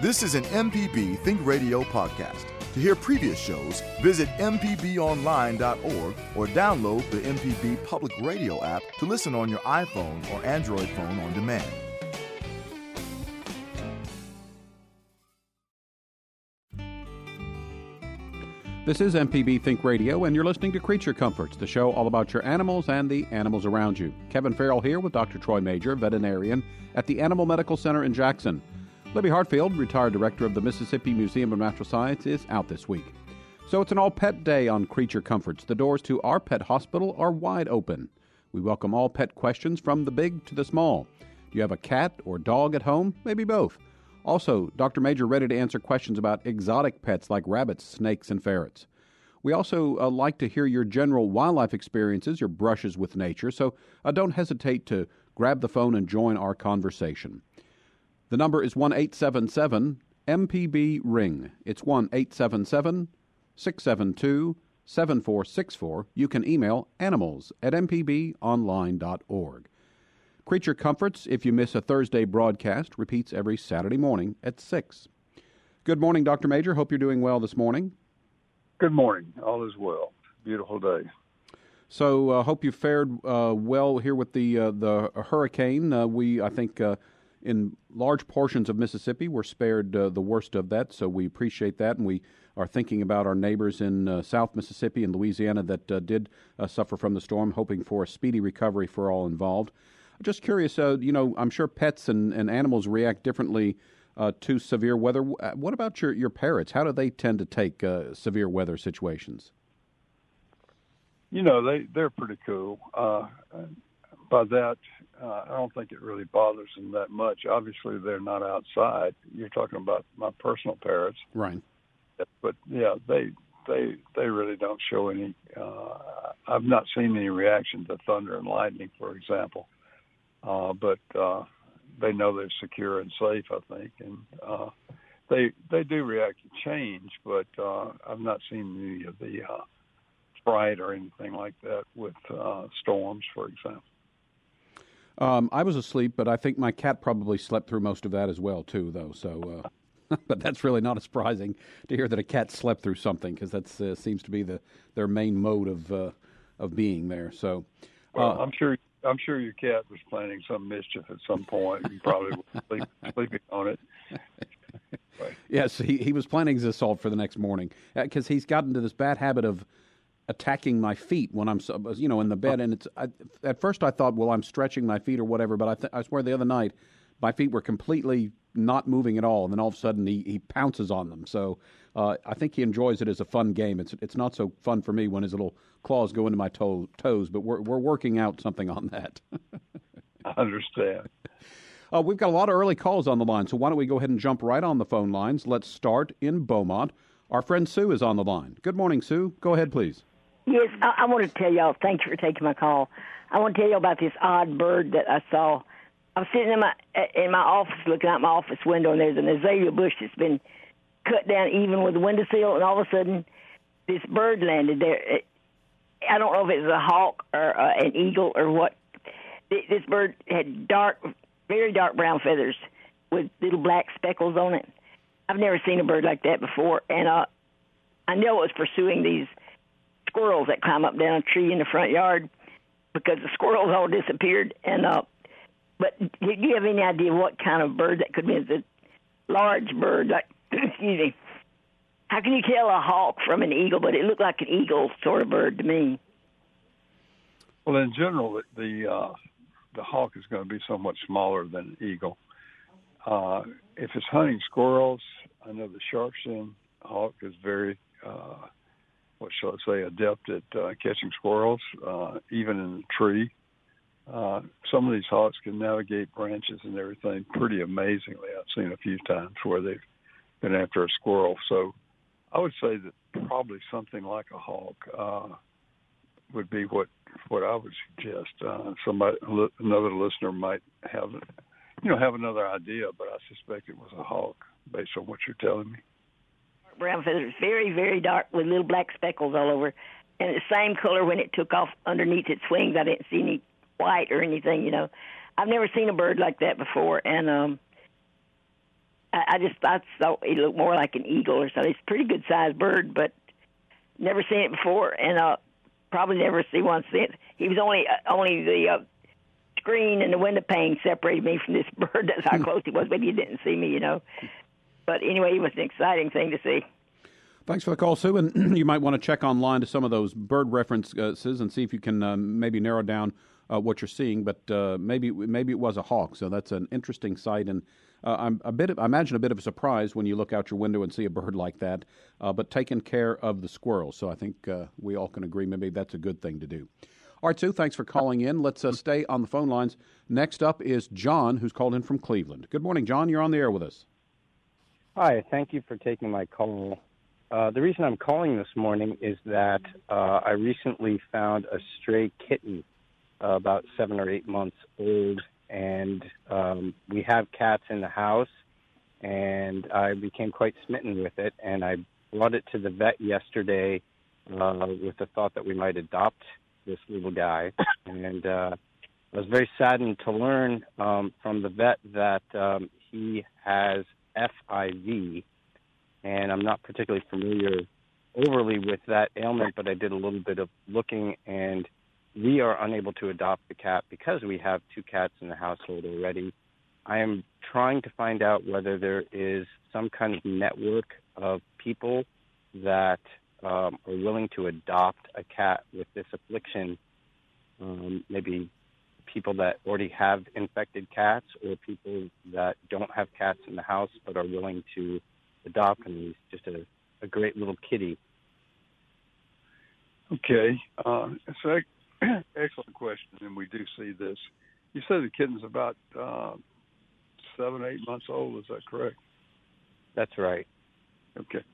This is an MPB Think Radio podcast. To hear previous shows, visit MPBOnline.org or download the MPB Public Radio app to listen on your iPhone or Android phone on demand. This is MPB Think Radio, and you're listening to Creature Comforts, the show all about your animals and the animals around you. Kevin Farrell here with Dr. Troy Major, veterinarian at the Animal Medical Center in Jackson. Libby Hartfield, retired director of the Mississippi Museum of Natural Science, is out this week. So it's an all pet day on Creature Comforts. The doors to our pet hospital are wide open. We welcome all pet questions from the big to the small. Do you have a cat or dog at home? Maybe both. Also, Dr. Major ready to answer questions about exotic pets like rabbits, snakes, and ferrets. We also uh, like to hear your general wildlife experiences, your brushes with nature, so uh, don't hesitate to grab the phone and join our conversation. The number is 1 877 MPB Ring. It's 1 877 672 7464. You can email animals at mpbonline.org. Creature Comforts, if you miss a Thursday broadcast, repeats every Saturday morning at 6. Good morning, Dr. Major. Hope you're doing well this morning. Good morning. All is well. Beautiful day. So, uh, hope you fared uh, well here with the uh, the hurricane. Uh, we, I think, uh, in large portions of Mississippi, were spared uh, the worst of that. So we appreciate that, and we are thinking about our neighbors in South Mississippi and Louisiana that did suffer from the storm, hoping for a speedy recovery for all involved. Just curious, uh, you know, I'm sure pets and, and animals react differently uh, to severe weather. Uh, what about your, your parrots? How do they tend to take uh, severe weather situations? You know, they, they're pretty cool. Uh, by that, uh, I don't think it really bothers them that much. Obviously, they're not outside. You're talking about my personal parrots. Right. But yeah, they they they really don't show any. Uh, I've not seen any reaction to thunder and lightning, for example uh, but uh, they know they're secure and safe. I think, and uh, they they do react to change, but uh, I've not seen any of the uh, fright or anything like that with uh, storms, for example. Um, I was asleep, but I think my cat probably slept through most of that as well, too. Though, so. Uh, but that's really not surprising to hear that a cat slept through something because that uh, seems to be the their main mode of uh, of being there. So, well, I'm sure I'm sure your cat was planning some mischief at some point. You probably was sleep, sleeping on it. Yes, he, he was planning his assault for the next morning because uh, he's gotten to this bad habit of attacking my feet when I'm you know in the bed. And it's I, at first I thought, well, I'm stretching my feet or whatever, but I th- I swear the other night my feet were completely not moving at all, and then all of a sudden he, he pounces on them. So uh, I think he enjoys it as a fun game. It's it's not so fun for me when his little claws go into my toe, toes, but we're we're working out something on that. I understand. Uh, we've got a lot of early calls on the line, so why don't we go ahead and jump right on the phone lines? Let's start in Beaumont. Our friend Sue is on the line. Good morning, Sue. Go ahead, please. Yes, I, I want to tell y'all. Thank you for taking my call. I want to tell you about this odd bird that I saw. I was sitting in my in my office, looking out my office window, and there's an azalea bush that's been cut down even with the windowsill, and all of a sudden, this bird landed there. I don't know if it was a hawk or uh, an eagle or what. This bird had dark, very dark brown feathers with little black speckles on it. I've never seen a bird like that before, and uh, I know it was pursuing these squirrels that climb up down a tree in the front yard because the squirrels all disappeared. And uh, but do you have any idea what kind of bird that could be? It's a large bird, like excuse me. How can you tell a hawk from an eagle? But it looked like an eagle sort of bird to me. Well, in general, the uh, the hawk is going to be somewhat smaller than an eagle. Uh, if it's hunting squirrels, I know the sharp-shinned hawk is very, uh, what shall I say, adept at uh, catching squirrels, uh, even in a tree. Uh, some of these hawks can navigate branches and everything pretty amazingly. I've seen a few times where they've been after a squirrel. So I would say that probably something like a hawk uh, would be what what I would suggest. Uh, somebody, another listener might have, you know, have another idea, but I suspect it was a hawk based on what you're telling me. Brown feathers, very very dark with little black speckles all over, and the same color when it took off underneath its wings. I didn't see any white or anything. You know, I've never seen a bird like that before, and um, I, I just I thought he looked more like an eagle or something. It's a pretty good sized bird, but never seen it before, and uh, probably never see one since. He was only uh, only the uh, screen and the window pane separated me from this bird. That's how close he was. Maybe he didn't see me, you know. But anyway, it was an exciting thing to see. Thanks for the call, Sue. And you might want to check online to some of those bird references and see if you can uh, maybe narrow down uh, what you're seeing. But uh, maybe maybe it was a hawk, so that's an interesting sight. And uh, I'm a bit, of, I imagine, a bit of a surprise when you look out your window and see a bird like that. Uh, but taking care of the squirrels, so I think uh, we all can agree maybe that's a good thing to do. All right, Sue, thanks for calling in. Let's stay on the phone lines. Next up is John, who's called in from Cleveland. Good morning, John. You're on the air with us. Hi, thank you for taking my call. Uh, the reason I'm calling this morning is that uh, I recently found a stray kitten, uh, about seven or eight months old, and um, we have cats in the house, and I became quite smitten with it, and I brought it to the vet yesterday uh, with the thought that we might adopt this little guy, and uh, I was very saddened to learn um, from the vet that um, he has FIV and I'm not particularly familiar overly with that ailment, but I did a little bit of looking, and we are unable to adopt the cat because we have two cats in the household already. I am trying to find out whether there is some kind of network of people that um, are willing to adopt a cat with this affliction. Um, maybe people that already have infected cats or people that don't have cats in the house but are willing to adopt him. He's just a, a great little kitty. Okay, uh, an excellent question, and we do see this. You said the kitten's about uh, seven, eight months old. Is that correct? That's right. Okay.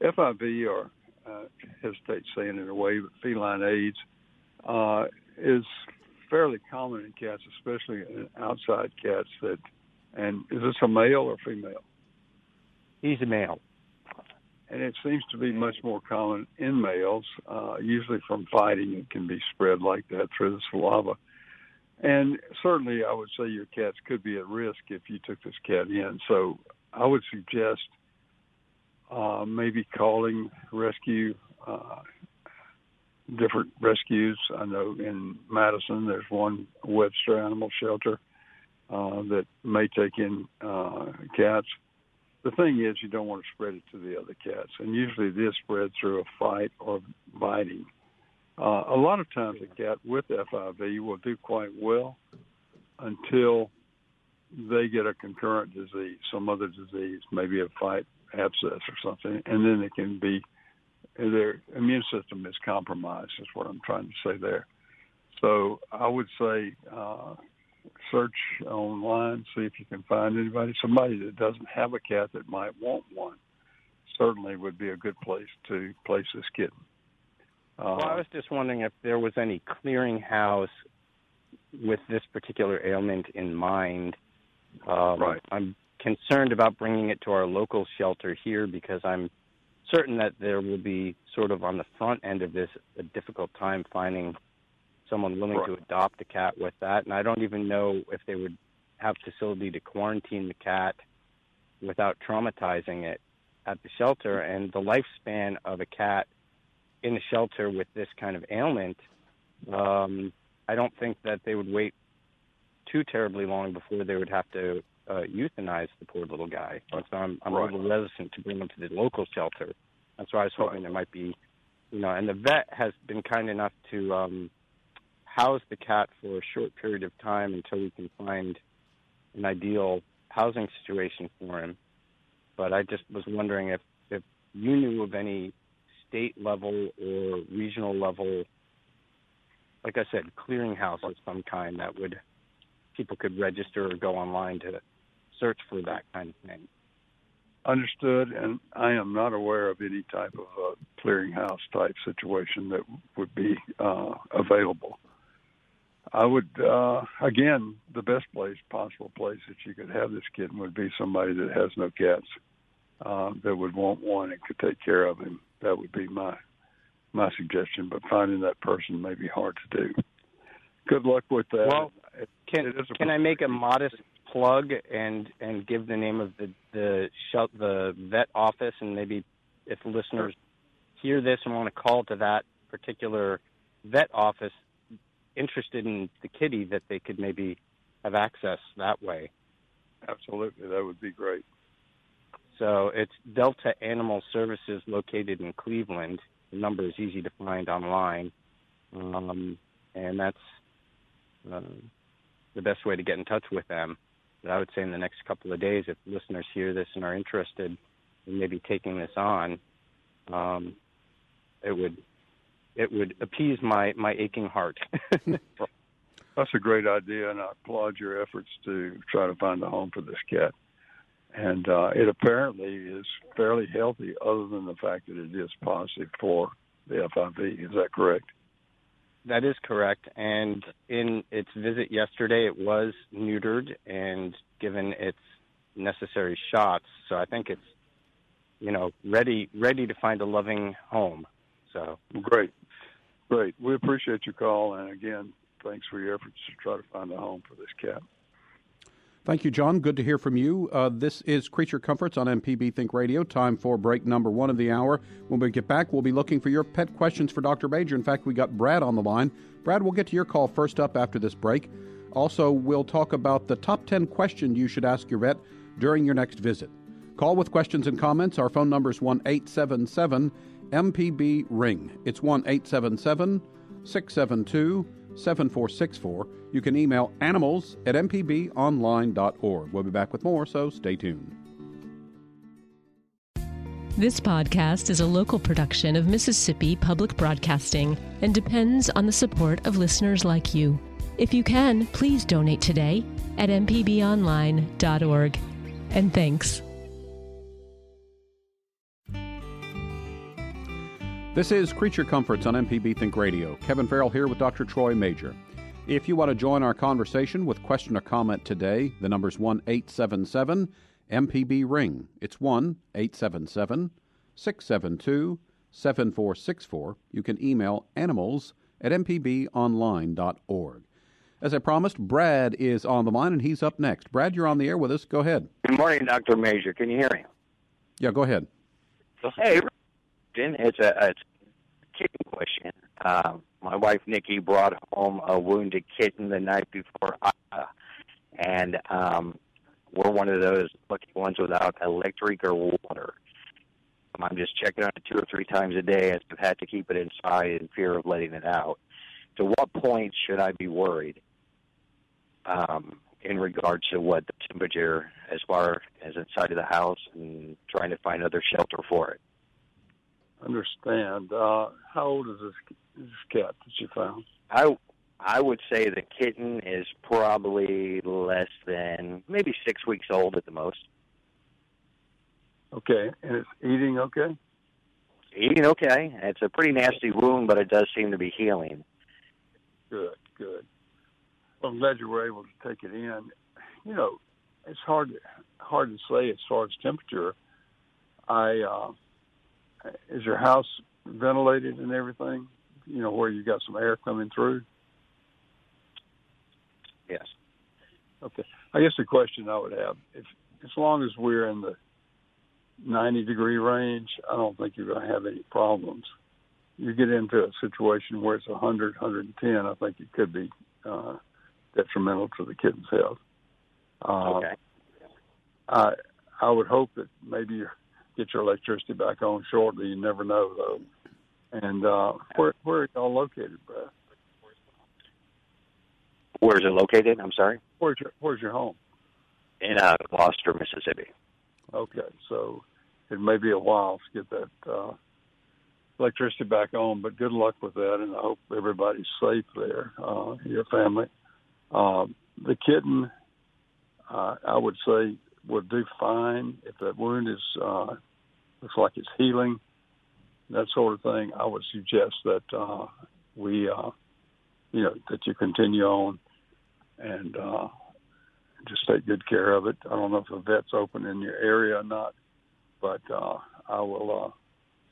FIV, or uh, hesitate saying it in a way, but feline AIDS, uh, is fairly common in cats, especially in outside cats. That, and is this a male or female? He's a male. And it seems to be much more common in males, uh, usually from fighting. It can be spread like that through the saliva. And certainly, I would say your cats could be at risk if you took this cat in. So I would suggest uh, maybe calling rescue, uh, different rescues. I know in Madison there's one Webster Animal Shelter uh, that may take in uh, cats the thing is you don't want to spread it to the other cats, and usually this spreads through a fight or biting. Uh, a lot of times, a cat with FIV will do quite well until they get a concurrent disease, some other disease, maybe a fight abscess or something, and then it can be their immune system is compromised. Is what I'm trying to say there. So I would say uh, search online, see if you can find anybody, somebody that doesn't have a cat that might want one. Certainly would be a good place to place this kitten. Uh, well, I was just wondering if there was any clearinghouse with this particular ailment in mind. Um, right. I'm concerned about bringing it to our local shelter here because I'm certain that there will be sort of on the front end of this a difficult time finding someone willing right. to adopt a cat with that. And I don't even know if they would have facility to quarantine the cat without traumatizing it at the shelter. And the lifespan of a cat in a shelter with this kind of ailment, um, I don't think that they would wait too terribly long before they would have to uh, euthanize the poor little guy. So I'm, I'm right. a little reticent to bring him to the local shelter. That's why I was hoping right. there might be, you know, and the vet has been kind enough to um, house the cat for a short period of time until we can find an ideal housing situation for him. But I just was wondering if, if you knew of any state level or regional level, like I said, clearinghouse of some kind that would people could register or go online to search for that kind of thing. Understood, and I am not aware of any type of uh, clearinghouse type situation that would be uh, available. I would uh, again the best place possible place that you could have this kitten would be somebody that has no cats uh, that would want one and could take care of him. That would be my my suggestion. But finding that person may be hard to do. Good luck with that. Well, can can I make a modest plug and and give the name of the the the vet office, and maybe if listeners hear this and want to call to that particular vet office, interested in the kitty, that they could maybe have access that way. Absolutely, that would be great. So it's Delta Animal Services located in Cleveland. The number is easy to find online, um, and that's uh, the best way to get in touch with them. I would say in the next couple of days, if listeners hear this and are interested in maybe taking this on, um, it would it would appease my my aching heart. That's a great idea, and I applaud your efforts to try to find a home for this cat. And uh, it apparently is fairly healthy, other than the fact that it is positive for the FIV. Is that correct? That is correct. And in its visit yesterday, it was neutered and given its necessary shots. So I think it's, you know, ready ready to find a loving home. So great, great. We appreciate your call, and again, thanks for your efforts to try to find a home for this cat. Thank you, John. Good to hear from you. Uh, this is Creature Comforts on MPB Think Radio. Time for break number one of the hour. When we get back, we'll be looking for your pet questions for Dr. Major. In fact, we got Brad on the line. Brad, we'll get to your call first up after this break. Also, we'll talk about the top 10 questions you should ask your vet during your next visit. Call with questions and comments. Our phone number is 1 877 MPB Ring. It's 1 877 672 7464. You can email animals at mpbonline.org. We'll be back with more, so stay tuned. This podcast is a local production of Mississippi Public Broadcasting and depends on the support of listeners like you. If you can, please donate today at mpbonline.org. And thanks. This is Creature Comforts on MPB Think Radio. Kevin Farrell here with Dr. Troy Major. If you want to join our conversation with question or comment today, the number is 1 877 MPB Ring. It's 1 877 672 7464. You can email animals at mpbonline.org. As I promised, Brad is on the line and he's up next. Brad, you're on the air with us. Go ahead. Good morning, Dr. Major. Can you hear me? Yeah, go ahead. Hey, it's a, a kitten question. Um, my wife Nikki brought home a wounded kitten the night before, uh, and um, we're one of those lucky ones without electric or water. I'm just checking on it two or three times a day as I've had to keep it inside in fear of letting it out. To what point should I be worried um, in regards to what the temperature as far as inside of the house and trying to find other shelter for it? Understand. Uh, how old is this, this cat that you found? I I would say the kitten is probably less than maybe six weeks old at the most. Okay, and it's eating okay. Eating okay. It's a pretty nasty wound, but it does seem to be healing. Good, good. Well, I'm glad you were able to take it in. You know, it's hard hard to say as far as temperature. I uh, is your house ventilated and everything? You know, where you got some air coming through? Yes. Okay. I guess the question I would have, if as long as we're in the 90 degree range, I don't think you're going to have any problems. You get into a situation where it's 100, 110, I think it could be uh, detrimental to the kitten's health. Uh, okay. I I would hope that maybe you're get your electricity back on shortly. You never know though. And uh, where where are y'all located, Brad? Where is it located? I'm sorry. Where's your Where's your home? In uh, Gloster, Mississippi. Okay, so it may be a while to get that uh, electricity back on, but good luck with that, and I hope everybody's safe there, uh, your family. Uh, the kitten, uh, I would say, would do fine if that wound is uh, looks like it's healing, that sort of thing. I would suggest that uh, we, uh, you know, that you continue on and uh, just take good care of it. I don't know if the vet's open in your area or not, but uh, I will uh,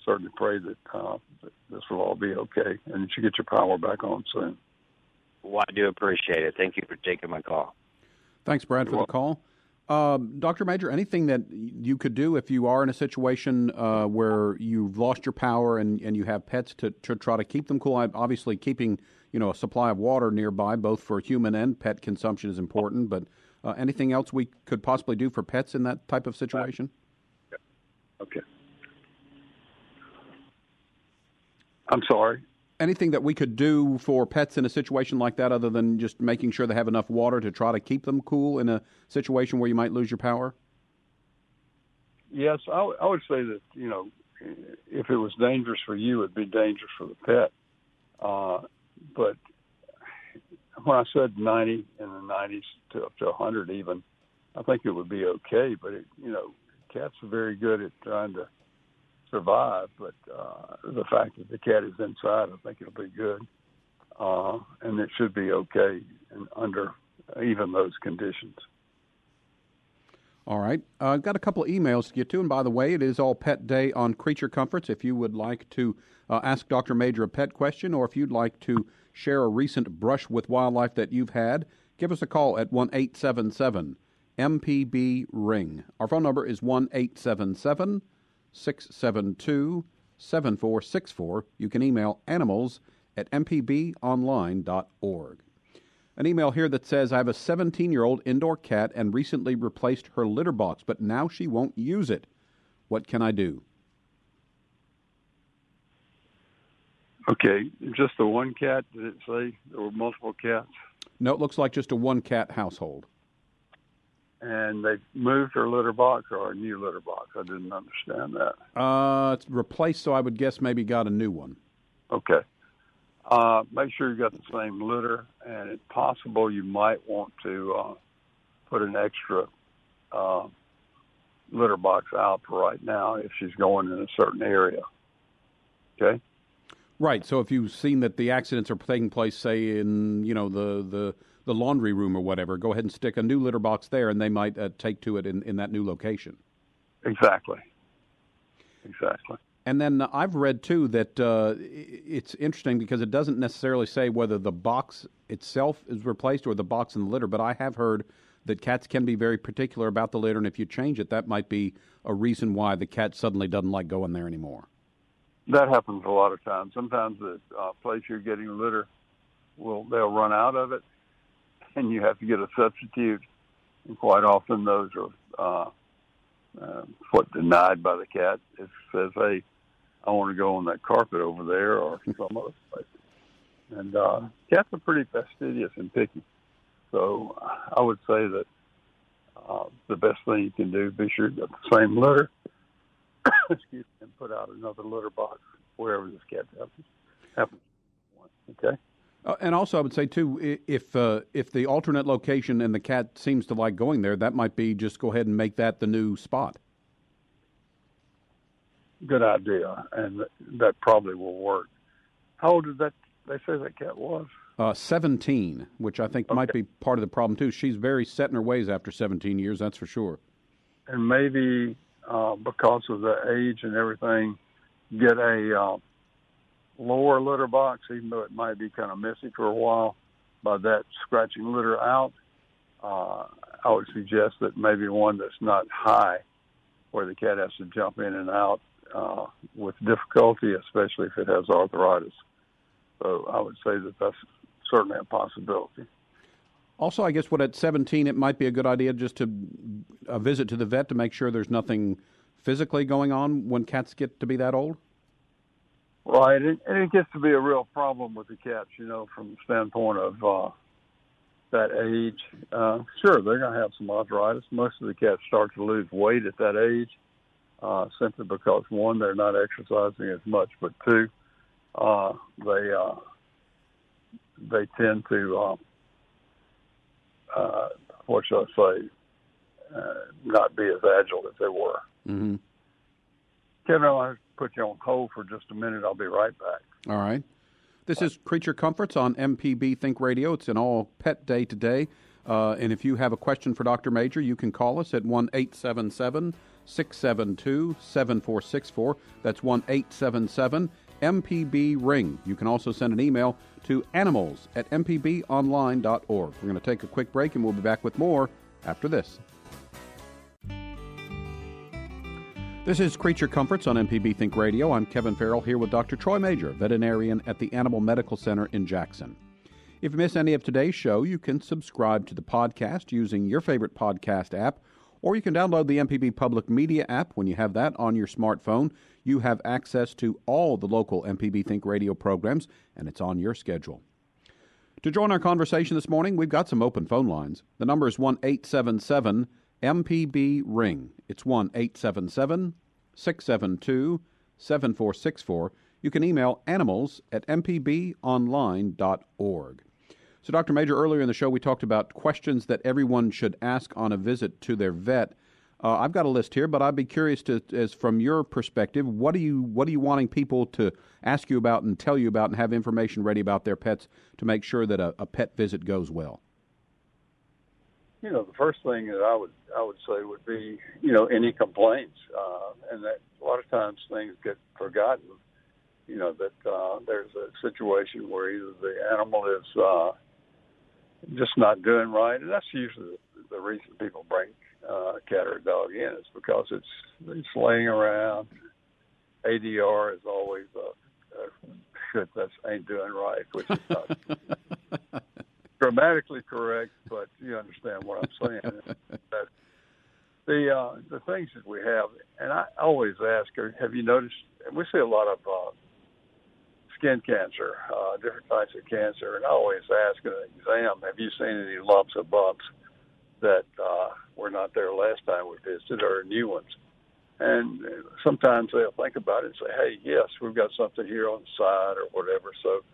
certainly pray that, uh, that this will all be okay and that you get your power back on soon. Well, I do appreciate it. Thank you for taking my call. Thanks, Brad, for the call. Um, Dr. Major, anything that you could do if you are in a situation uh, where you've lost your power and, and you have pets to, to try to keep them cool? Obviously, keeping you know a supply of water nearby, both for human and pet consumption, is important. But uh, anything else we could possibly do for pets in that type of situation? Okay. I'm sorry anything that we could do for pets in a situation like that other than just making sure they have enough water to try to keep them cool in a situation where you might lose your power? Yes, I, w- I would say that, you know, if it was dangerous for you, it'd be dangerous for the pet. Uh, but when I said 90 in the 90s to up to 100 even, I think it would be okay. But, it, you know, cats are very good at trying to survive, but uh, the fact that the cat is inside, I think it'll be good, uh, and it should be okay and under even those conditions. All right. Uh, I've got a couple of emails to get to, and by the way, it is all Pet Day on Creature Comforts. If you would like to uh, ask Dr. Major a pet question, or if you'd like to share a recent brush with wildlife that you've had, give us a call at one eight seven seven MPB Ring. Our phone number is one eight seven seven 672 7464. You can email animals at mpbonline.org. An email here that says I have a 17 year old indoor cat and recently replaced her litter box, but now she won't use it. What can I do? Okay, just the one cat, did it say there were multiple cats? No, it looks like just a one cat household and they moved her litter box or a new litter box. I didn't understand that. Uh, it's replaced, so I would guess maybe got a new one. Okay. Uh, make sure you got the same litter, and if possible, you might want to uh, put an extra uh, litter box out for right now if she's going in a certain area. Okay. Right. So if you've seen that the accidents are taking place, say in you know the the the laundry room or whatever, go ahead and stick a new litter box there, and they might uh, take to it in, in that new location. Exactly. Exactly. And then I've read too that uh, it's interesting because it doesn't necessarily say whether the box itself is replaced or the box in the litter, but I have heard that cats can be very particular about the litter, and if you change it, that might be a reason why the cat suddenly doesn't like going there anymore. That happens a lot of times. Sometimes the uh, place you're getting litter will they'll run out of it, and you have to get a substitute. And quite often, those are uh, uh, what denied by the cat. It says, "Hey, I want to go on that carpet over there or some other place." And uh, cats are pretty fastidious and picky, so I would say that uh, the best thing you can do be sure you got the same litter. excuse me, and put out another litter box wherever this cat happens. happens. Okay. Uh, and also, I would say too, if uh, if the alternate location and the cat seems to like going there, that might be just go ahead and make that the new spot. Good idea, and that probably will work. How old did that? They say that cat was. Uh, 17, which I think okay. might be part of the problem too. She's very set in her ways after 17 years, that's for sure. And maybe uh, because of the age and everything, get a uh, lower litter box, even though it might be kind of messy for a while, by that scratching litter out, uh, I would suggest that maybe one that's not high, where the cat has to jump in and out uh, with difficulty, especially if it has arthritis. So I would say that that's certainly a possibility. Also, I guess what at 17 it might be a good idea just to a visit to the vet to make sure there's nothing physically going on when cats get to be that old. Right, and it gets to be a real problem with the cats, you know, from the standpoint of uh, that age. Uh, sure, they're going to have some arthritis. Most of the cats start to lose weight at that age, uh, simply because one, they're not exercising as much, but two, uh, they uh, they tend to uh, uh, what shall I say, uh, not be as agile as they were. Mm-hmm. Kevin, I'll put you on hold for just a minute. I'll be right back. All right. This is Creature Comforts on MPB Think Radio. It's an all pet day today. Uh, and if you have a question for Dr. Major, you can call us at 1 877 672 7464. That's 1 877 MPB Ring. You can also send an email to animals at mpbonline.org. We're going to take a quick break and we'll be back with more after this. This is Creature Comforts on MPB Think Radio. I'm Kevin Farrell here with Dr. Troy Major, veterinarian at the Animal Medical Center in Jackson. If you miss any of today's show, you can subscribe to the podcast using your favorite podcast app, or you can download the MPB Public Media app. When you have that on your smartphone, you have access to all the local MPB Think Radio programs, and it's on your schedule. To join our conversation this morning, we've got some open phone lines. The number is 1 877 MPB Ring. It's 1 877 672 7464. You can email animals at mpbonline.org. So, Dr. Major, earlier in the show, we talked about questions that everyone should ask on a visit to their vet. Uh, I've got a list here, but I'd be curious to, as from your perspective, what are you what are you wanting people to ask you about and tell you about and have information ready about their pets to make sure that a, a pet visit goes well? You know, the first thing that I would I would say would be, you know, any complaints, uh, and that a lot of times things get forgotten. You know that uh, there's a situation where either the animal is uh, just not doing right, and that's usually the, the reason people bring uh, cat or dog in is because it's it's laying around. ADR is always a, a shit that ain't doing right, which is not grammatically correct, but you understand what I'm saying. that the uh, the things that we have, and I always ask her, have you noticed? We see a lot of uh, skin cancer, uh, different types of cancer, and I always ask in an exam, have you seen any lumps or bumps that uh, were not there last time we visited, or new ones? And sometimes they'll think about it and say, hey, yes, we've got something here on the side or whatever. So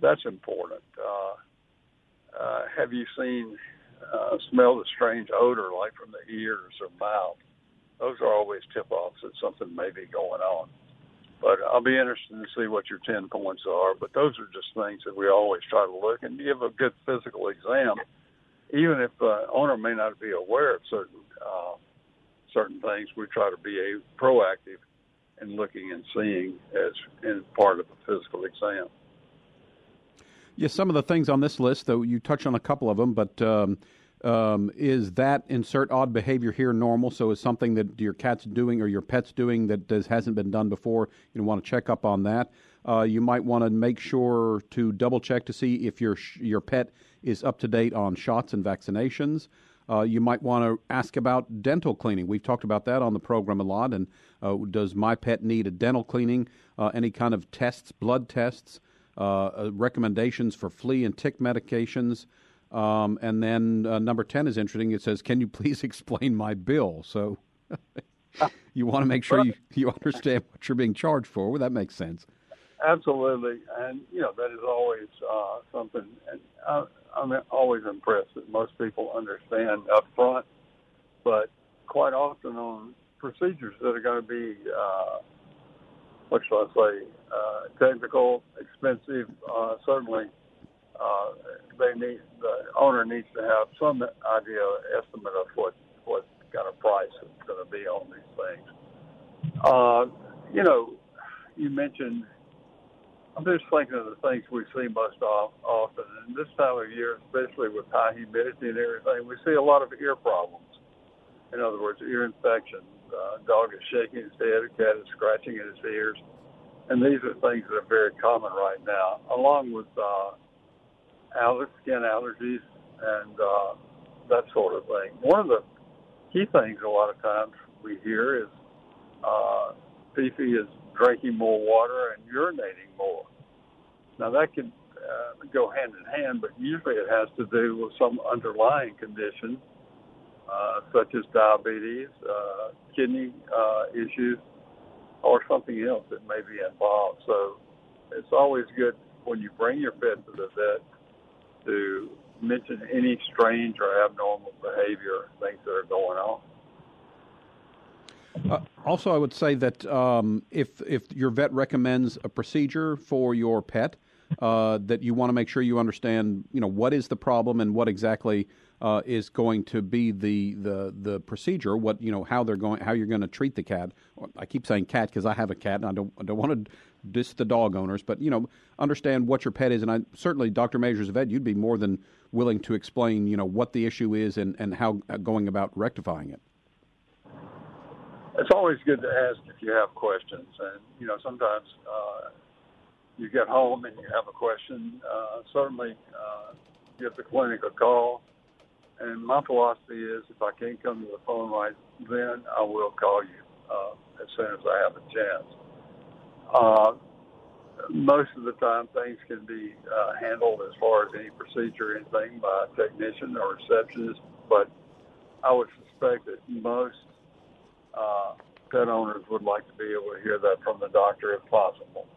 that's important. Uh, uh, have you seen uh, smell the strange odor like from the ears or mouth? Those are always tip offs that something may be going on. But I'll be interested to see what your 10 points are. But those are just things that we always try to look and give a good physical exam, even if the uh, owner may not be aware of certain uh, certain things. We try to be a proactive in looking and seeing as in part of the physical exam. Yes, some of the things on this list, though you touch on a couple of them, but um, um, is that insert odd behavior here normal? So is something that your cat's doing or your pet's doing that does, hasn't been done before? You want to check up on that. Uh, you might want to make sure to double check to see if your your pet is up to date on shots and vaccinations. Uh, you might want to ask about dental cleaning. We've talked about that on the program a lot. And uh, does my pet need a dental cleaning? Uh, any kind of tests, blood tests? Uh, uh, recommendations for flea and tick medications. Um, and then uh, number 10 is interesting. It says, Can you please explain my bill? So you want to make sure you, you understand what you're being charged for. Well, that makes sense. Absolutely. And, you know, that is always uh, something. And I, I'm always impressed that most people understand up front, but quite often on procedures that are going to be uh, what shall I say, uh, technical, expensive. Uh, certainly, uh, they need the owner needs to have some idea, estimate of what what kind of price it's going to be on these things. Uh, you know, you mentioned. I'm just thinking of the things we see most often, and this time of year, especially with high humidity and everything, we see a lot of ear problems. In other words, ear infections uh, dog is shaking his head, a cat is scratching at his ears. And these are things that are very common right now, along with uh, skin allergies and uh, that sort of thing. One of the key things a lot of times we hear is uh, Fifi is drinking more water and urinating more. Now that can uh, go hand in hand, but usually it has to do with some underlying condition uh, such as diabetes, uh, kidney uh, issues, or something else that may be involved. So it's always good when you bring your pet to the vet to mention any strange or abnormal behavior, things that are going on. Uh, also, I would say that um, if if your vet recommends a procedure for your pet, uh, that you want to make sure you understand, you know, what is the problem and what exactly uh, is going to be the, the the procedure. What you know, how they're going, how you're going to treat the cat. I keep saying cat because I have a cat, and I don't I don't want to diss the dog owners, but you know, understand what your pet is. And I certainly, Dr. Majors vet, you'd be more than willing to explain, you know, what the issue is and and how uh, going about rectifying it. It's always good to ask if you have questions, and you know, sometimes. Uh, you get home and you have a question, uh, certainly uh, give the clinic a call. And my philosophy is if I can't come to the phone right then, I will call you uh, as soon as I have a chance. Uh, most of the time, things can be uh, handled as far as any procedure or anything by a technician or receptionist, but I would suspect that most uh, pet owners would like to be able to hear that from the doctor if possible.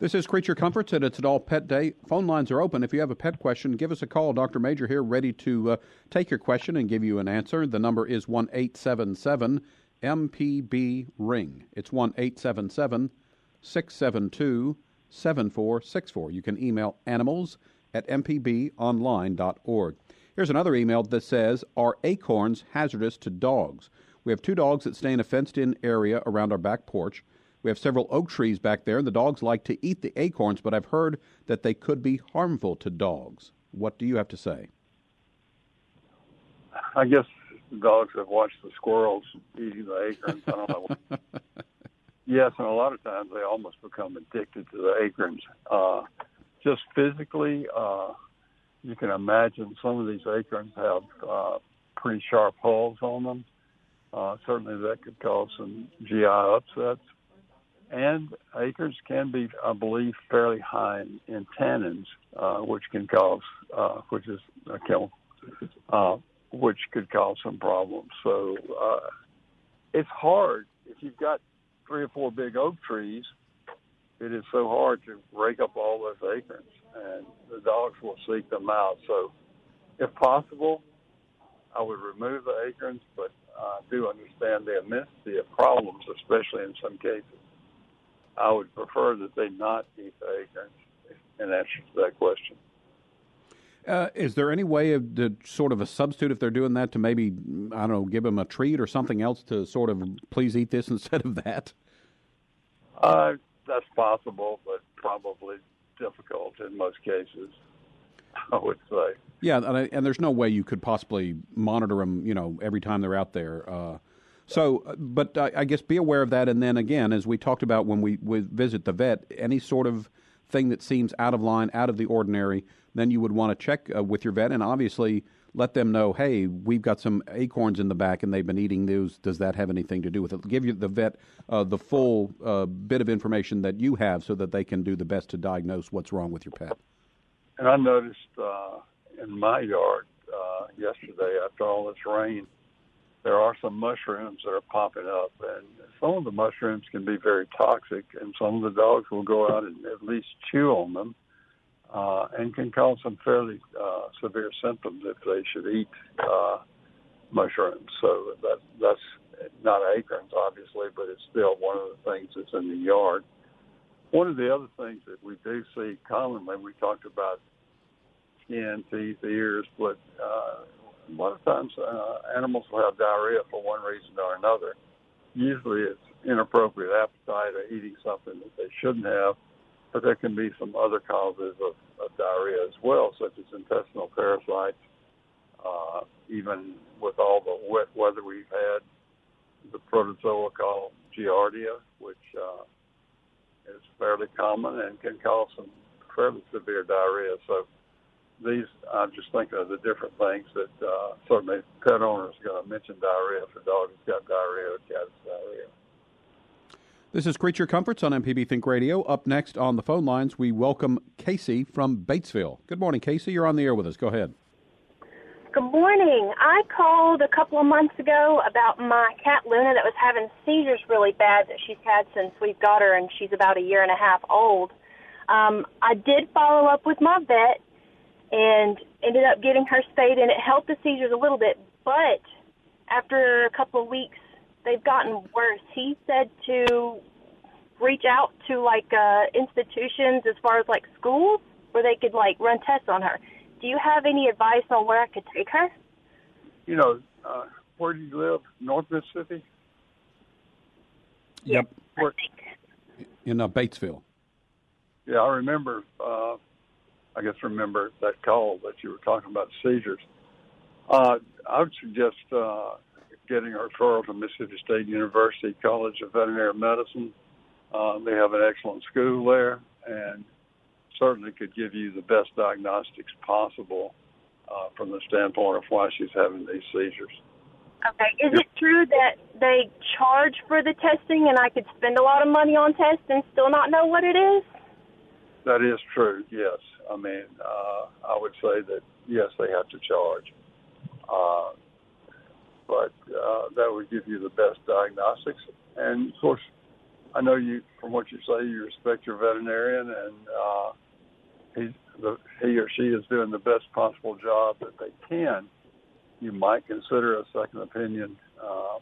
This is Creature Comforts, and it's an all pet Day. Phone lines are open. If you have a pet question, give us a call. Dr. Major here, ready to uh, take your question and give you an answer. The number is 1 877 MPB Ring. It's 1 877 672 7464. You can email animals at mpbonline.org. Here's another email that says Are acorns hazardous to dogs? We have two dogs that stay in a fenced in area around our back porch. We have several oak trees back there, and the dogs like to eat the acorns, but I've heard that they could be harmful to dogs. What do you have to say? I guess dogs have watched the squirrels eating the acorns. I don't know. yes, and a lot of times they almost become addicted to the acorns. Uh, just physically, uh, you can imagine some of these acorns have uh, pretty sharp hulls on them. Uh, certainly, that could cause some GI upsets and acorns can be, I believe, fairly high in, in tannins, uh, which can cause, uh, which is a chemical, uh, which could cause some problems. So uh, it's hard if you've got three or four big oak trees. It is so hard to rake up all those acorns, and the dogs will seek them out. So, if possible, I would remove the acorns, but I do understand the immensity of problems, especially in some cases. I would prefer that they not be the acorns in answer to that question. Uh, is there any way of the sort of a substitute if they're doing that to maybe I don't know give them a treat or something else to sort of please eat this instead of that? Uh, that's possible, but probably difficult in most cases. I would say. Yeah, and, I, and there's no way you could possibly monitor them, you know, every time they're out there. Uh, so, uh, but I, I guess be aware of that. And then again, as we talked about when we, we visit the vet, any sort of thing that seems out of line, out of the ordinary, then you would want to check uh, with your vet and obviously let them know, hey, we've got some acorns in the back and they've been eating those. Does that have anything to do with it? Give you the vet uh, the full uh, bit of information that you have so that they can do the best to diagnose what's wrong with your pet. And I noticed uh, in my yard uh, yesterday after all this rain there are some mushrooms that are popping up, and some of the mushrooms can be very toxic, and some of the dogs will go out and at least chew on them, uh, and can cause some fairly uh, severe symptoms if they should eat uh, mushrooms. So that that's not acorns, obviously, but it's still one of the things that's in the yard. One of the other things that we do see commonly, we talked about skin, teeth, ears, but uh, a lot of times uh, animals will have diarrhea for one reason or another. Usually it's inappropriate appetite or eating something that they shouldn't have, but there can be some other causes of, of diarrhea as well, such as intestinal parasites. Uh, even with all the wet weather we've had, the protozoa called Giardia, which uh, is fairly common and can cause some fairly severe diarrhea. So these, I'm just thinking of the different things that uh, certainly pet owners are going to mention diarrhea if a dog has got diarrhea or cat has diarrhea. This is Creature Comforts on MPB Think Radio. Up next on the phone lines, we welcome Casey from Batesville. Good morning, Casey. You're on the air with us. Go ahead. Good morning. I called a couple of months ago about my cat Luna that was having seizures really bad that she's had since we've got her, and she's about a year and a half old. Um, I did follow up with my vet, and ended up getting her spayed, and it helped the seizures a little bit. But after a couple of weeks, they've gotten worse. He said to reach out to like uh, institutions as far as like schools where they could like run tests on her. Do you have any advice on where I could take her? You know, uh, where do you live? North Mississippi? Yep. Where, In uh, Batesville. yeah, I remember. Uh, I guess remember that call that you were talking about seizures. Uh, I would suggest uh, getting a referral to Mississippi State University College of Veterinary Medicine. Uh, they have an excellent school there, and certainly could give you the best diagnostics possible uh, from the standpoint of why she's having these seizures. Okay. Is it true that they charge for the testing and I could spend a lot of money on tests and still not know what it is? That is true. Yes, I mean, uh, I would say that yes, they have to charge, uh, but uh, that would give you the best diagnostics. And of course, I know you from what you say, you respect your veterinarian, and uh, he the, he or she is doing the best possible job that they can. You might consider a second opinion uh,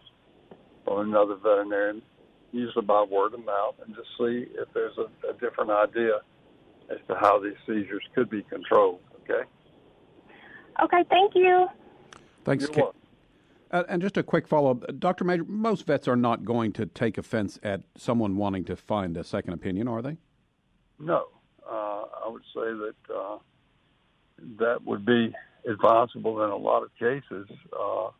from another veterinarian, usually by word of mouth, and just see if there's a, a different idea as to how these seizures could be controlled. Okay. Okay, thank you. Thanks, You're Kate. Uh, and just a quick follow up. Dr. Major, most vets are not going to take offense at someone wanting to find a second opinion, are they? No, uh, I would say that uh, that would be advisable in a lot of cases. Uh,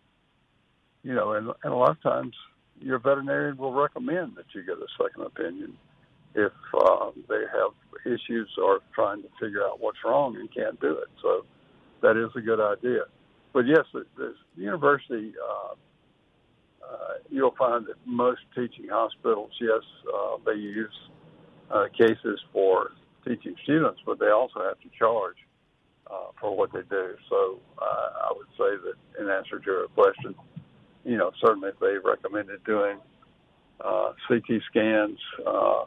you know, and, and a lot of times your veterinarian will recommend that you get a second opinion if uh, they have issues or trying to figure out what's wrong and can't do it. So that is a good idea. But yes, the, the university, uh, uh, you'll find that most teaching hospitals, yes, uh, they use uh, cases for teaching students, but they also have to charge uh, for what they do. So uh, I would say that in answer to your question, you know, certainly if they recommended doing uh, CT scans, uh,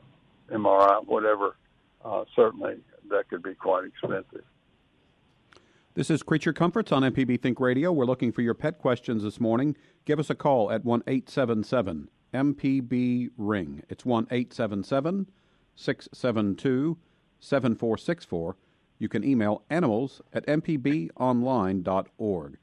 MRI, whatever, uh, certainly that could be quite expensive. This is Creature Comforts on MPB Think Radio. We're looking for your pet questions this morning. Give us a call at 1 877 MPB Ring. It's 1 877 672 7464. You can email animals at mpbonline.org.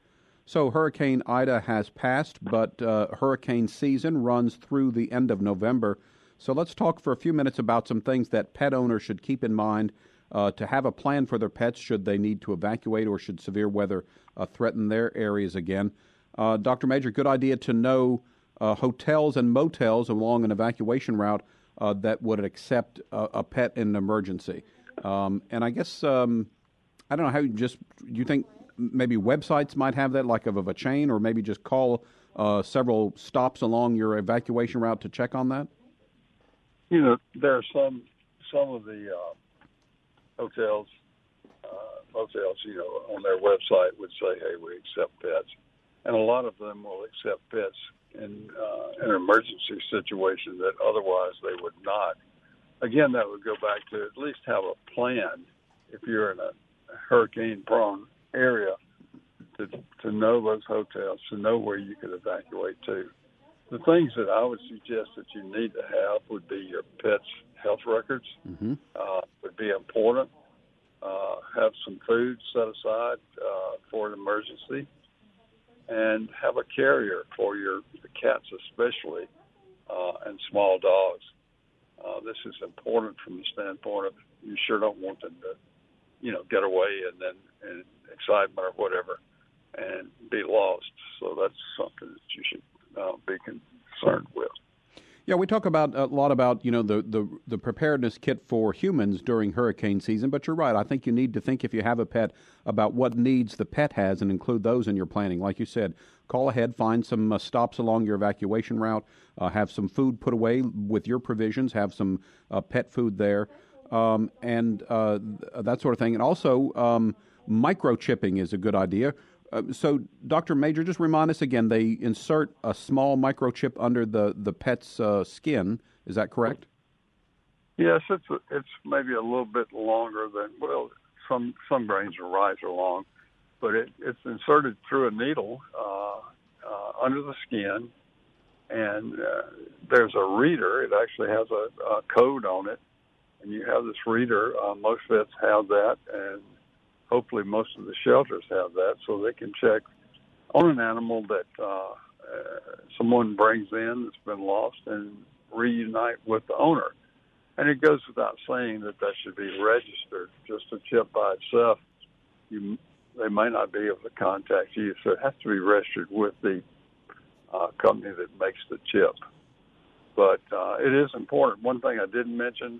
So, Hurricane Ida has passed, but uh, hurricane season runs through the end of November. So, let's talk for a few minutes about some things that pet owners should keep in mind uh, to have a plan for their pets should they need to evacuate or should severe weather uh, threaten their areas again. Uh, Dr. Major, good idea to know uh, hotels and motels along an evacuation route uh, that would accept a, a pet in an emergency. Um, and I guess um, I don't know how you just you think maybe websites might have that like of, of a chain, or maybe just call uh, several stops along your evacuation route to check on that. You know, there are some some of the uh, hotels, uh, motels, you know, on their website would say, "Hey, we accept pets," and a lot of them will accept pets in uh, an emergency situation that otherwise they would not. Again, that would go back to at least have a plan if you're in a hurricane-prone area to to know those hotels, to know where you could evacuate to. The things that I would suggest that you need to have would be your pet's health records. Mm-hmm. Uh, would be important. Uh, have some food set aside uh, for an emergency, and have a carrier for your cats, especially, uh, and small dogs. Uh, this is important from the standpoint of you sure don't want them to, you know, get away and then in excitement or whatever, and be lost. So that's something that you should uh, be concerned with. Yeah, we talk about a lot about you know the, the the preparedness kit for humans during hurricane season, but you're right. I think you need to think if you have a pet about what needs the pet has and include those in your planning. Like you said, call ahead, find some uh, stops along your evacuation route, uh, have some food put away with your provisions, have some uh, pet food there, um, and uh, that sort of thing. And also, um, microchipping is a good idea. Uh, so, Dr. Major, just remind us again. They insert a small microchip under the the pet's uh, skin. Is that correct? Yes, it's it's maybe a little bit longer than well, some some grains of rice are long, but it, it's inserted through a needle uh, uh, under the skin, and uh, there's a reader. It actually has a, a code on it, and you have this reader. Most vets have that, and hopefully most of the shelters have that, so they can check on an animal that uh, uh, someone brings in that's been lost and reunite with the owner. And it goes without saying that that should be registered. Just a chip by itself, you they may not be able to contact you, so it has to be registered with the uh, company that makes the chip. But uh, it is important. One thing I didn't mention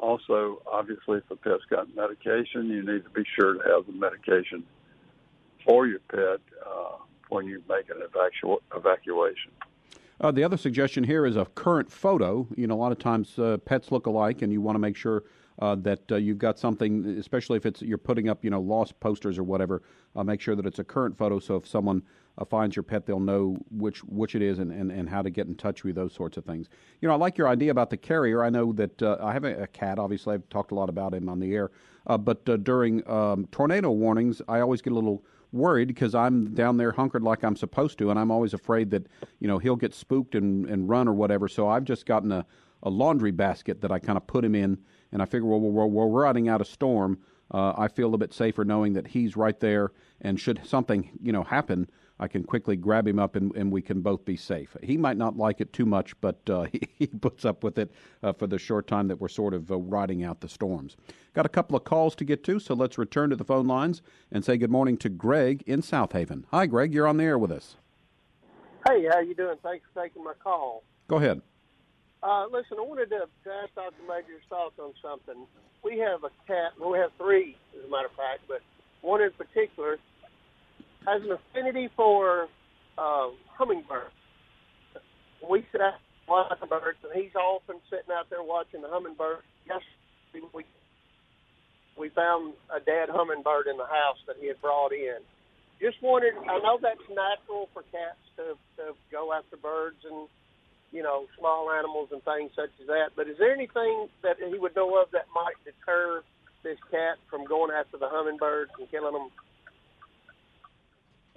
also, obviously, if a pet's got medication, you need to be sure to have the medication for your pet uh, when you make an evacu- evacuation. Uh, the other suggestion here is a current photo. You know, a lot of times uh, pets look alike, and you want to make sure uh, that uh, you've got something, especially if it's you're putting up, you know, lost posters or whatever. Uh, make sure that it's a current photo, so if someone uh, finds your pet, they'll know which which it is and, and, and how to get in touch with those sorts of things. You know, I like your idea about the carrier. I know that I have a, a, cat. Obviously, I've talked a lot about him on the air. but during um, tornado warnings, I always get a little worried because I'm down there hunkered like I'm supposed to, and I'm always afraid that you know he'll get spooked and, and run or whatever. So I've just gotten a, a laundry basket that I kind of put him in, and I figure well, we're, we're riding out a storm. Uh, I feel a bit safer knowing that he's right there, and should something you know happen, I can quickly grab him up and, and we can both be safe. He might not like it too much, but uh, he, he, puts up with it uh, for the short time that we're sort of uh, riding out the storms. Got a couple of calls to get to, so let's return to the phone lines and say good morning to Greg in Southaven. Hi, Greg. You're on the air with us. Hey, how you doing? Thanks for taking my call. Go ahead. Uh, listen, I wanted to, to ask Dr. Major's thoughts on something. We have a cat, well, we have three, as a matter of fact, but one in particular has an affinity for uh, hummingbirds. We sit out watching birds, and he's often sitting out there watching the hummingbird. Yesterday, we we found a dead hummingbird in the house that he had brought in. Just wanted, I know that's natural for cats to, to go after birds and, you know, small animals and things such as that, but is there anything that he would know of that might deter this cat from going after the hummingbirds and killing them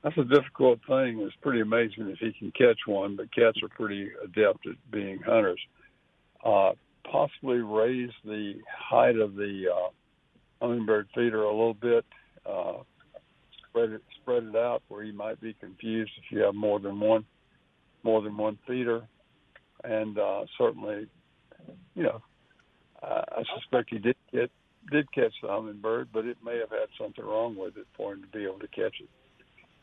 that's a difficult thing. It's pretty amazing if he can catch one, but cats are pretty adept at being hunters. Uh, possibly raise the height of the uh, hummingbird feeder a little bit. Uh, spread it spread it out where you might be confused if you have more than one more than one feeder, and uh, certainly, you know, uh, I suspect he did get did catch the hummingbird, but it may have had something wrong with it for him to be able to catch it.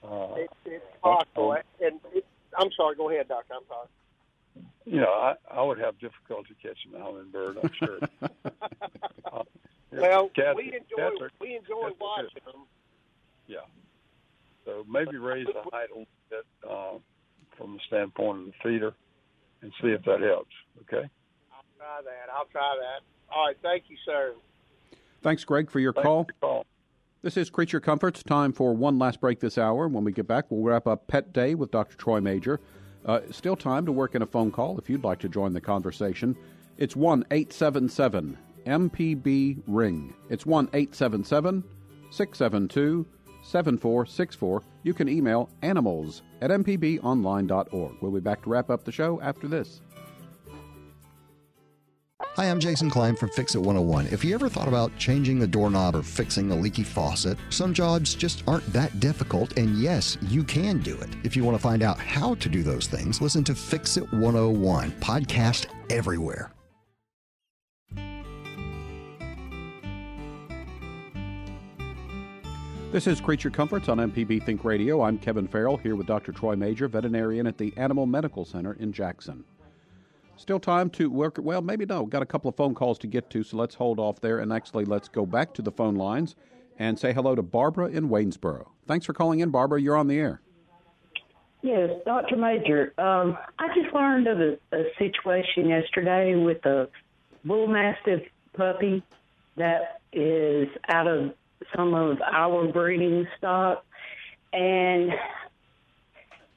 Uh, it, it's possible. And it, I'm sorry. Go ahead, Doctor. I'm sorry. You know, I, I would have difficulty catching a hummingbird. I'm sure. uh, well, cats, we enjoy are, we enjoy watching them. Yeah. So maybe raise the height a little bit uh, from the standpoint of the feeder, and see if that helps. Okay. I'll try that. I'll try that. All right. Thank you, sir. Thanks, Greg, for your Thanks call. For your call. This is Creature Comforts. Time for one last break this hour. When we get back, we'll wrap up Pet Day with Dr. Troy Major. Uh, still time to work in a phone call if you'd like to join the conversation. It's 1 877 MPB Ring. It's 1 877 672 7464. You can email animals at mpbonline.org. We'll be back to wrap up the show after this. Hi, I'm Jason Klein from Fix It 101. If you ever thought about changing the doorknob or fixing a leaky faucet, some jobs just aren't that difficult, and yes, you can do it. If you want to find out how to do those things, listen to Fix It 101, podcast everywhere. This is Creature Comforts on MPB Think Radio. I'm Kevin Farrell here with Dr. Troy Major, veterinarian at the Animal Medical Center in Jackson. Still time to work. Well, maybe no. Got a couple of phone calls to get to, so let's hold off there. And actually, let's go back to the phone lines and say hello to Barbara in Waynesboro. Thanks for calling in, Barbara. You're on the air. Yes, Dr. Major. Um, I just learned of a, a situation yesterday with a bull mastiff puppy that is out of some of our breeding stock, and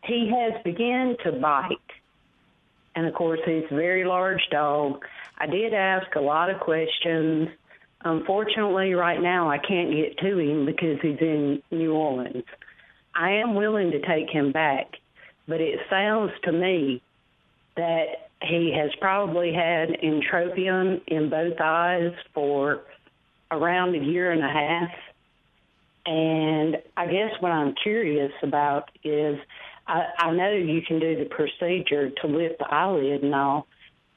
he has begun to bite and of course he's a very large dog. I did ask a lot of questions. Unfortunately, right now I can't get to him because he's in New Orleans. I am willing to take him back, but it sounds to me that he has probably had entropion in both eyes for around a year and a half. And I guess what I'm curious about is I, I know you can do the procedure to lift the eyelid and all,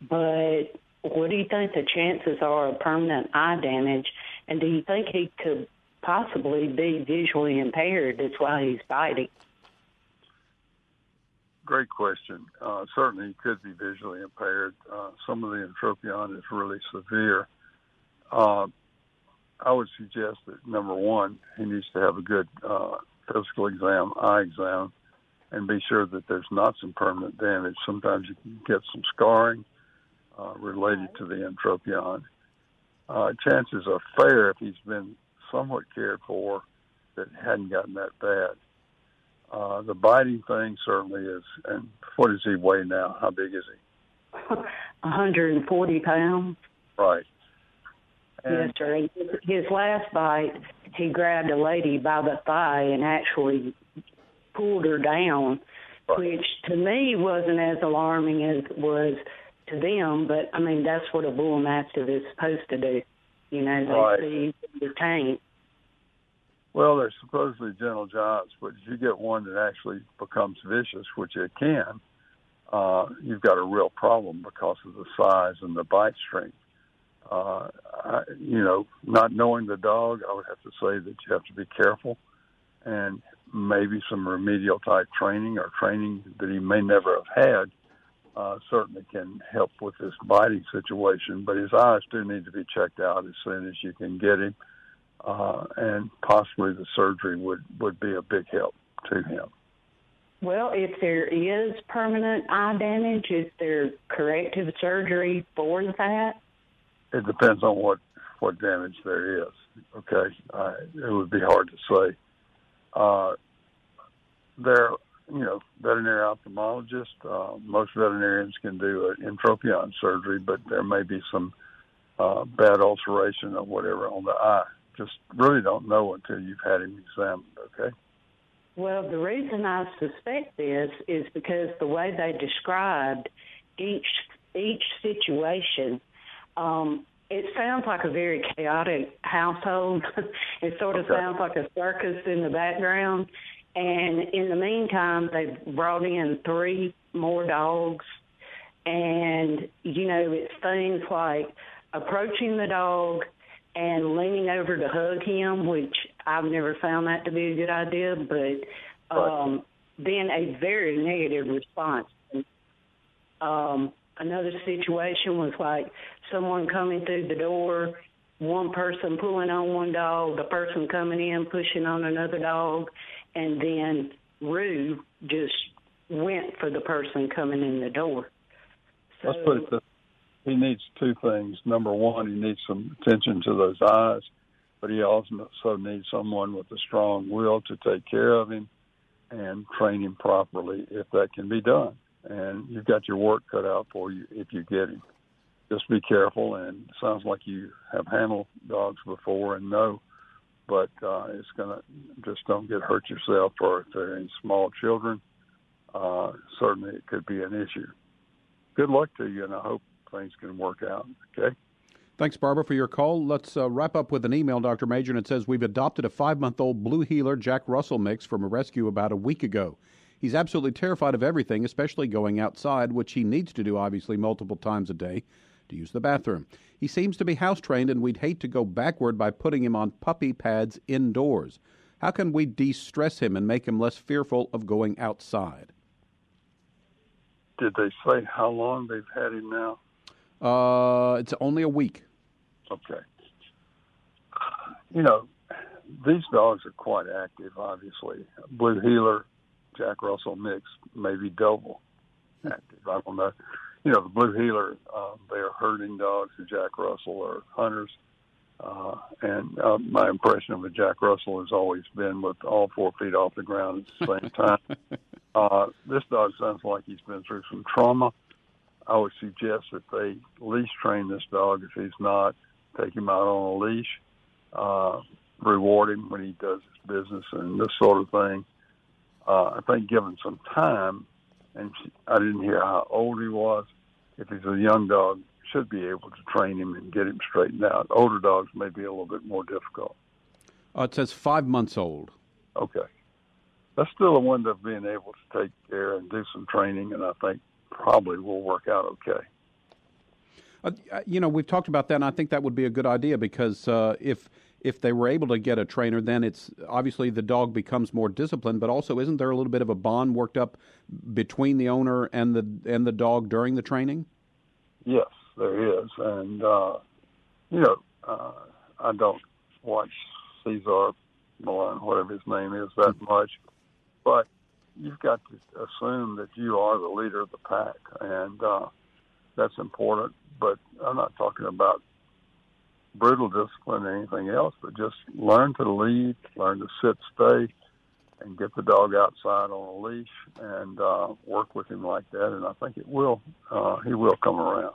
but what do you think the chances are of permanent eye damage? And do you think he could possibly be visually impaired? That's why he's biting. Great question. Uh, certainly, he could be visually impaired. Uh, some of the entropion is really severe. Uh, I would suggest that number one, he needs to have a good uh, physical exam, eye exam, and be sure that there's not some permanent damage. Sometimes you can get some scarring uh, related to the entropion. Uh, chances are fair if he's been somewhat cared for that hadn't gotten that bad. Uh, the biting thing certainly is. And what does he weigh now? How big is he? 140 pounds. Right. Yes, sir. His last bite, he grabbed a lady by the thigh and actually pulled her down, right. which to me wasn't as alarming as it was to them. But I mean, that's what a bull mastiff is supposed to do. You know, they right. see the taint well, they're supposedly gentle giants, but if you get one that actually becomes vicious, which it can, uh, you've got a real problem because of the size and the bite strength. Uh, I, you know, not knowing the dog, I would have to say that you have to be careful and maybe some remedial type training or training that he may never have had uh, certainly can help with this biting situation. But his eyes do need to be checked out as soon as you can get him uh, and possibly the surgery would would be a big help to him. Well, if there is permanent eye damage, is there corrective surgery for that? It depends on what what damage there is. Okay, uh, it would be hard to say. Uh, there, you know, veterinary ophthalmologists. Uh, most veterinarians can do an entropion surgery, but there may be some uh, bad ulceration or whatever on the eye just really don't know until you've had him examined, okay? Well, the reason I suspect this is because the way they described each each situation, um, it sounds like a very chaotic household. it sort of okay. sounds like a circus in the background. And in the meantime, they've brought in three more dogs. And, you know, it's things like approaching the dog, and leaning over to hug him, which I've never found that to be a good idea, but um, then a very negative response. Um, another situation was like someone coming through the door, one person pulling on one dog, the person coming in pushing on another dog, and then Rue just went for the person coming in the door. So, Let's put it this he needs two things. Number one, he needs some attention to those eyes, but he also needs someone with a strong will to take care of him and train him properly if that can be done. And you've got your work cut out for you if you get him. Just be careful. And sounds like you have handled dogs before and know, but uh, it's gonna just don't get hurt yourself or if they're in small children. Uh, certainly, it could be an issue. Good luck to you, and I hope things can work out. Okay. Thanks, Barbara, for your call. Let's uh, wrap up with an email, Dr. Major, and it says We've adopted a five month old blue heeler Jack Russell mix from a rescue about a week ago. He's absolutely terrified of everything, especially going outside, which he needs to do, obviously, multiple times a day to use the bathroom. He seems to be house trained, and we'd hate to go backward by putting him on puppy pads indoors. How can we de stress him and make him less fearful of going outside? Did they say how long they've had him now? Uh, it's only a week. Okay. You know, these dogs are quite active. Obviously, Blue Heeler, Jack Russell mix, maybe double active. I don't know. You know, the Blue Heeler, uh, they are herding dogs. The Jack Russell are hunters. Uh, and uh, my impression of a Jack Russell has always been with all four feet off the ground at the same time. uh, this dog sounds like he's been through some trauma. I would suggest that they leash train this dog if he's not. Take him out on a leash, uh, reward him when he does his business and this sort of thing. Uh, I think given some time and I didn't hear how old he was. If he's a young dog, should be able to train him and get him straightened out. Older dogs may be a little bit more difficult. Uh, it says five months old. Okay. That's still a window of being able to take care and do some training, and I think probably will work out okay. Uh, you know, we've talked about that, and I think that would be a good idea because uh, if if they were able to get a trainer, then it's obviously the dog becomes more disciplined. But also, isn't there a little bit of a bond worked up between the owner and the and the dog during the training? Yes, there is, and uh, you know, uh, I don't watch Cesar Millan, whatever his name is, that much, but you've got to assume that you are the leader of the pack, and uh, that's important. But I'm not talking about brutal discipline or anything else, but just learn to lead, learn to sit, stay, and get the dog outside on a leash and uh, work with him like that. And I think it will, uh, he will come around.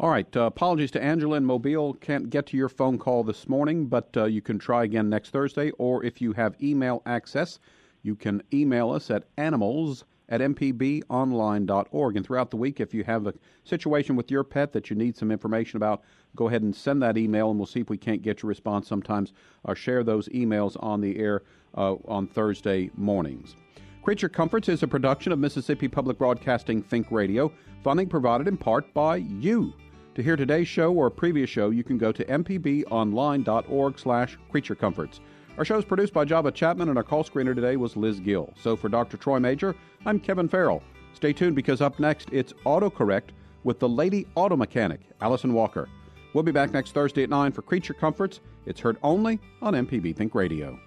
All right. Uh, apologies to Angela in Mobile. Can't get to your phone call this morning, but uh, you can try again next Thursday. Or if you have email access, you can email us at animals at mpbonline.org. And throughout the week, if you have a situation with your pet that you need some information about, go ahead and send that email, and we'll see if we can't get your response sometimes or share those emails on the air uh, on Thursday mornings. Creature Comforts is a production of Mississippi Public Broadcasting Think Radio, funding provided in part by you. To hear today's show or a previous show, you can go to mpbonline.org slash creaturecomforts. Our show is produced by Java Chapman, and our call screener today was Liz Gill. So for Dr. Troy Major, I'm Kevin Farrell. Stay tuned because up next, it's AutoCorrect with the lady auto mechanic, Allison Walker. We'll be back next Thursday at 9 for Creature Comforts. It's heard only on MPB Think Radio.